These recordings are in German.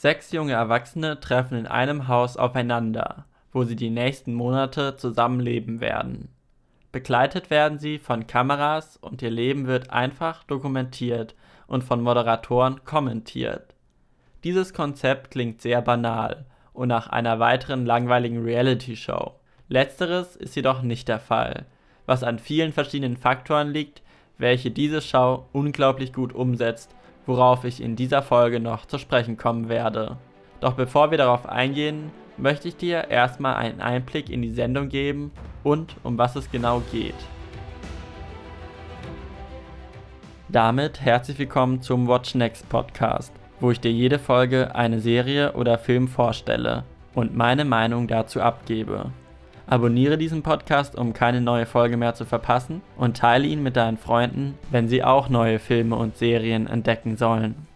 Sechs junge Erwachsene treffen in einem Haus aufeinander, wo sie die nächsten Monate zusammenleben werden. Begleitet werden sie von Kameras und ihr Leben wird einfach dokumentiert und von Moderatoren kommentiert. Dieses Konzept klingt sehr banal und nach einer weiteren langweiligen Reality-Show. Letzteres ist jedoch nicht der Fall, was an vielen verschiedenen Faktoren liegt, welche diese Show unglaublich gut umsetzt worauf ich in dieser Folge noch zu sprechen kommen werde. Doch bevor wir darauf eingehen, möchte ich dir erstmal einen Einblick in die Sendung geben und um was es genau geht. Damit herzlich willkommen zum Watch Next Podcast, wo ich dir jede Folge eine Serie oder Film vorstelle und meine Meinung dazu abgebe. Abonniere diesen Podcast, um keine neue Folge mehr zu verpassen und teile ihn mit deinen Freunden, wenn sie auch neue Filme und Serien entdecken sollen.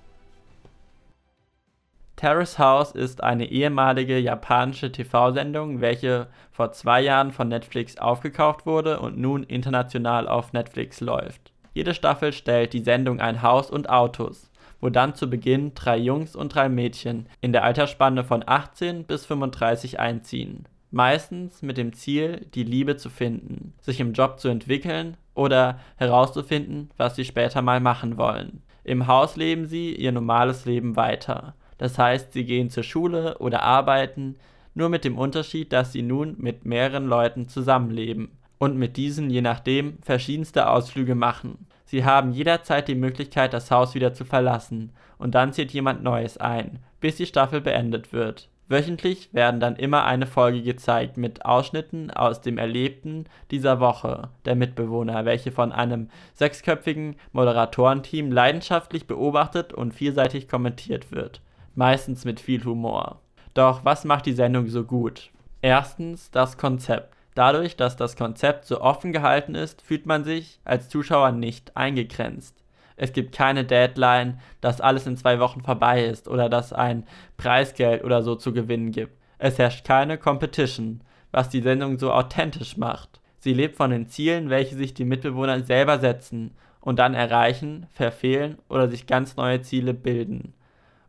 Terrace House ist eine ehemalige japanische TV-Sendung, welche vor zwei Jahren von Netflix aufgekauft wurde und nun international auf Netflix läuft. Jede Staffel stellt die Sendung ein Haus und Autos, wo dann zu Beginn drei Jungs und drei Mädchen in der Altersspanne von 18 bis 35 einziehen meistens mit dem Ziel, die Liebe zu finden, sich im Job zu entwickeln oder herauszufinden, was sie später mal machen wollen. Im Haus leben sie ihr normales Leben weiter. Das heißt, sie gehen zur Schule oder arbeiten, nur mit dem Unterschied, dass sie nun mit mehreren Leuten zusammenleben und mit diesen je nachdem verschiedenste Ausflüge machen. Sie haben jederzeit die Möglichkeit, das Haus wieder zu verlassen und dann zieht jemand Neues ein, bis die Staffel beendet wird. Wöchentlich werden dann immer eine Folge gezeigt mit Ausschnitten aus dem Erlebten dieser Woche der Mitbewohner, welche von einem sechsköpfigen Moderatorenteam leidenschaftlich beobachtet und vielseitig kommentiert wird, meistens mit viel Humor. Doch was macht die Sendung so gut? Erstens das Konzept. Dadurch, dass das Konzept so offen gehalten ist, fühlt man sich als Zuschauer nicht eingegrenzt. Es gibt keine Deadline, dass alles in zwei Wochen vorbei ist oder dass ein Preisgeld oder so zu gewinnen gibt. Es herrscht keine Competition, was die Sendung so authentisch macht. Sie lebt von den Zielen, welche sich die Mitbewohner selber setzen und dann erreichen, verfehlen oder sich ganz neue Ziele bilden.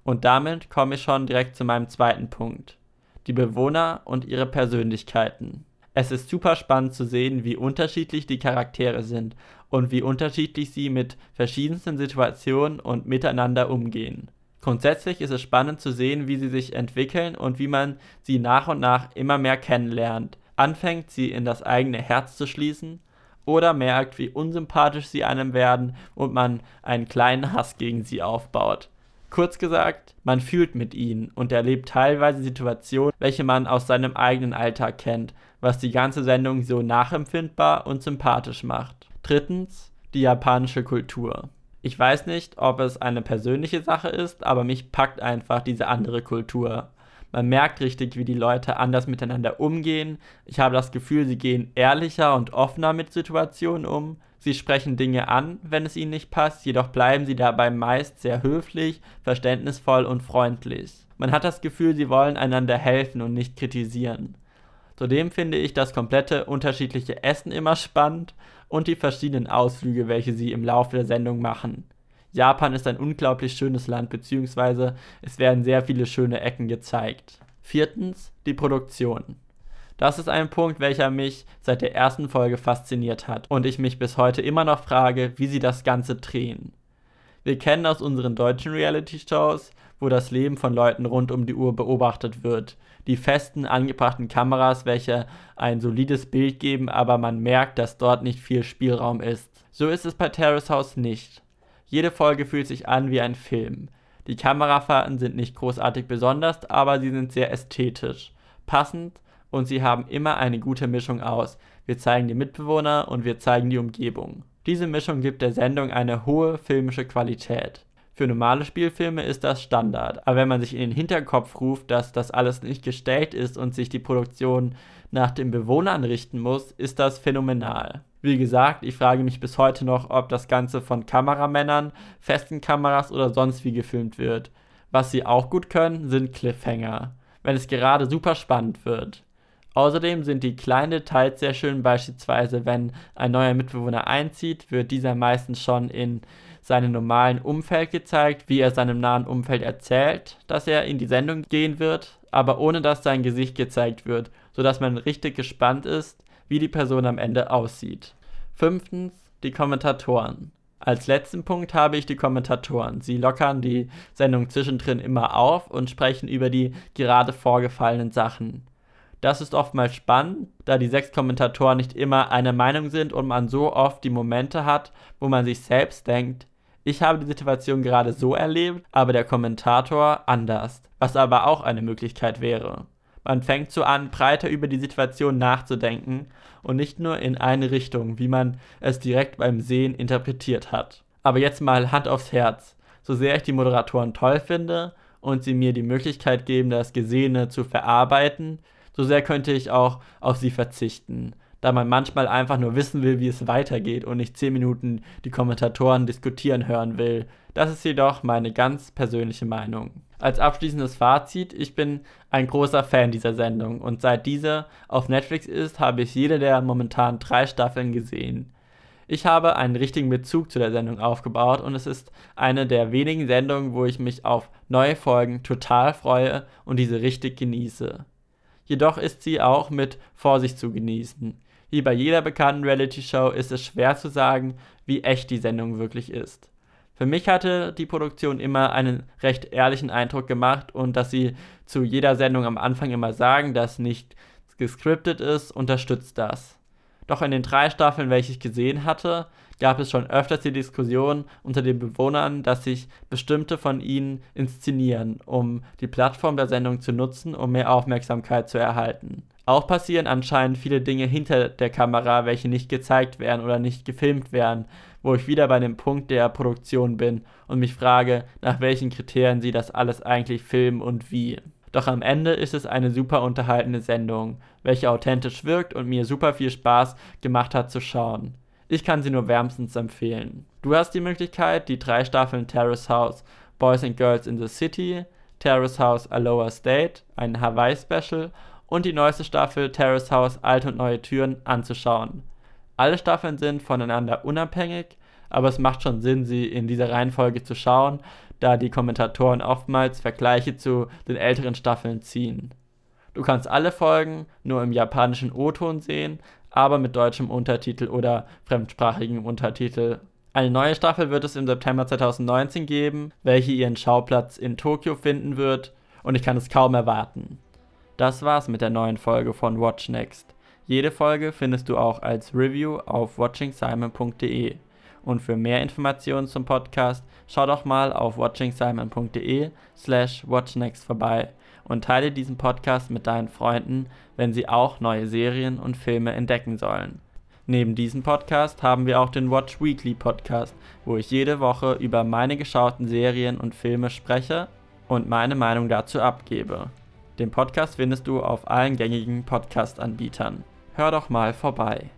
Und damit komme ich schon direkt zu meinem zweiten Punkt. Die Bewohner und ihre Persönlichkeiten. Es ist super spannend zu sehen, wie unterschiedlich die Charaktere sind und wie unterschiedlich sie mit verschiedensten Situationen und miteinander umgehen. Grundsätzlich ist es spannend zu sehen, wie sie sich entwickeln und wie man sie nach und nach immer mehr kennenlernt, anfängt, sie in das eigene Herz zu schließen oder merkt, wie unsympathisch sie einem werden und man einen kleinen Hass gegen sie aufbaut. Kurz gesagt, man fühlt mit ihnen und erlebt teilweise Situationen, welche man aus seinem eigenen Alltag kennt, was die ganze Sendung so nachempfindbar und sympathisch macht. Drittens, die japanische Kultur. Ich weiß nicht, ob es eine persönliche Sache ist, aber mich packt einfach diese andere Kultur. Man merkt richtig, wie die Leute anders miteinander umgehen. Ich habe das Gefühl, sie gehen ehrlicher und offener mit Situationen um. Sie sprechen Dinge an, wenn es ihnen nicht passt, jedoch bleiben sie dabei meist sehr höflich, verständnisvoll und freundlich. Man hat das Gefühl, sie wollen einander helfen und nicht kritisieren. Zudem finde ich das komplette unterschiedliche Essen immer spannend und die verschiedenen Ausflüge, welche sie im Laufe der Sendung machen. Japan ist ein unglaublich schönes Land, beziehungsweise es werden sehr viele schöne Ecken gezeigt. Viertens, die Produktion. Das ist ein Punkt, welcher mich seit der ersten Folge fasziniert hat und ich mich bis heute immer noch frage, wie sie das Ganze drehen. Wir kennen aus unseren deutschen Reality-Shows, wo das Leben von Leuten rund um die Uhr beobachtet wird. Die festen, angebrachten Kameras, welche ein solides Bild geben, aber man merkt, dass dort nicht viel Spielraum ist. So ist es bei Terrace House nicht. Jede Folge fühlt sich an wie ein Film. Die Kamerafahrten sind nicht großartig besonders, aber sie sind sehr ästhetisch, passend und sie haben immer eine gute Mischung aus. Wir zeigen die Mitbewohner und wir zeigen die Umgebung. Diese Mischung gibt der Sendung eine hohe filmische Qualität. Für normale Spielfilme ist das Standard, aber wenn man sich in den Hinterkopf ruft, dass das alles nicht gestellt ist und sich die Produktion nach den Bewohnern richten muss, ist das phänomenal. Wie gesagt, ich frage mich bis heute noch, ob das Ganze von Kameramännern, festen Kameras oder sonst wie gefilmt wird. Was sie auch gut können, sind Cliffhanger, wenn es gerade super spannend wird. Außerdem sind die kleinen Details sehr schön, beispielsweise wenn ein neuer Mitbewohner einzieht, wird dieser meistens schon in seinem normalen Umfeld gezeigt, wie er seinem nahen Umfeld erzählt, dass er in die Sendung gehen wird, aber ohne dass sein Gesicht gezeigt wird, sodass man richtig gespannt ist, wie die Person am Ende aussieht. Fünftens, die Kommentatoren. Als letzten Punkt habe ich die Kommentatoren. Sie lockern die Sendung zwischendrin immer auf und sprechen über die gerade vorgefallenen Sachen. Das ist oftmals spannend, da die sechs Kommentatoren nicht immer einer Meinung sind und man so oft die Momente hat, wo man sich selbst denkt, ich habe die Situation gerade so erlebt, aber der Kommentator anders, was aber auch eine Möglichkeit wäre. Man fängt so an, breiter über die Situation nachzudenken und nicht nur in eine Richtung, wie man es direkt beim Sehen interpretiert hat. Aber jetzt mal Hand aufs Herz. So sehr ich die Moderatoren toll finde und sie mir die Möglichkeit geben, das Gesehene zu verarbeiten, so sehr könnte ich auch auf sie verzichten, da man manchmal einfach nur wissen will, wie es weitergeht und nicht 10 Minuten die Kommentatoren diskutieren hören will. Das ist jedoch meine ganz persönliche Meinung. Als abschließendes Fazit, ich bin ein großer Fan dieser Sendung und seit diese auf Netflix ist, habe ich jede der momentan drei Staffeln gesehen. Ich habe einen richtigen Bezug zu der Sendung aufgebaut und es ist eine der wenigen Sendungen, wo ich mich auf neue Folgen total freue und diese richtig genieße. Jedoch ist sie auch mit Vorsicht zu genießen. Wie bei jeder bekannten Reality-Show ist es schwer zu sagen, wie echt die Sendung wirklich ist. Für mich hatte die Produktion immer einen recht ehrlichen Eindruck gemacht und dass sie zu jeder Sendung am Anfang immer sagen, dass nicht gescriptet ist, unterstützt das. Doch in den drei Staffeln, welche ich gesehen hatte, gab es schon öfters die Diskussion unter den Bewohnern, dass sich bestimmte von ihnen inszenieren, um die Plattform der Sendung zu nutzen, um mehr Aufmerksamkeit zu erhalten. Auch passieren anscheinend viele Dinge hinter der Kamera, welche nicht gezeigt werden oder nicht gefilmt werden, wo ich wieder bei dem Punkt der Produktion bin und mich frage, nach welchen Kriterien sie das alles eigentlich filmen und wie. Doch am Ende ist es eine super unterhaltende Sendung, welche authentisch wirkt und mir super viel Spaß gemacht hat zu schauen. Ich kann sie nur wärmstens empfehlen. Du hast die Möglichkeit, die drei Staffeln Terrace House Boys and Girls in the City, Terrace House A Lower State, ein Hawaii-Special und die neueste Staffel Terrace House Alte und Neue Türen anzuschauen. Alle Staffeln sind voneinander unabhängig, aber es macht schon Sinn, sie in dieser Reihenfolge zu schauen, da die Kommentatoren oftmals Vergleiche zu den älteren Staffeln ziehen. Du kannst alle Folgen nur im japanischen O-Ton sehen, aber mit deutschem Untertitel oder fremdsprachigem Untertitel. Eine neue Staffel wird es im September 2019 geben, welche ihren Schauplatz in Tokio finden wird, und ich kann es kaum erwarten. Das war's mit der neuen Folge von Watch Next. Jede Folge findest du auch als Review auf watchingsimon.de. Und für mehr Informationen zum Podcast schau doch mal auf watchingsimon.de slash watchnext vorbei und teile diesen Podcast mit deinen Freunden, wenn sie auch neue Serien und Filme entdecken sollen. Neben diesem Podcast haben wir auch den Watch Weekly Podcast, wo ich jede Woche über meine geschauten Serien und Filme spreche und meine Meinung dazu abgebe. Den Podcast findest du auf allen gängigen Podcast-Anbietern. Hör doch mal vorbei.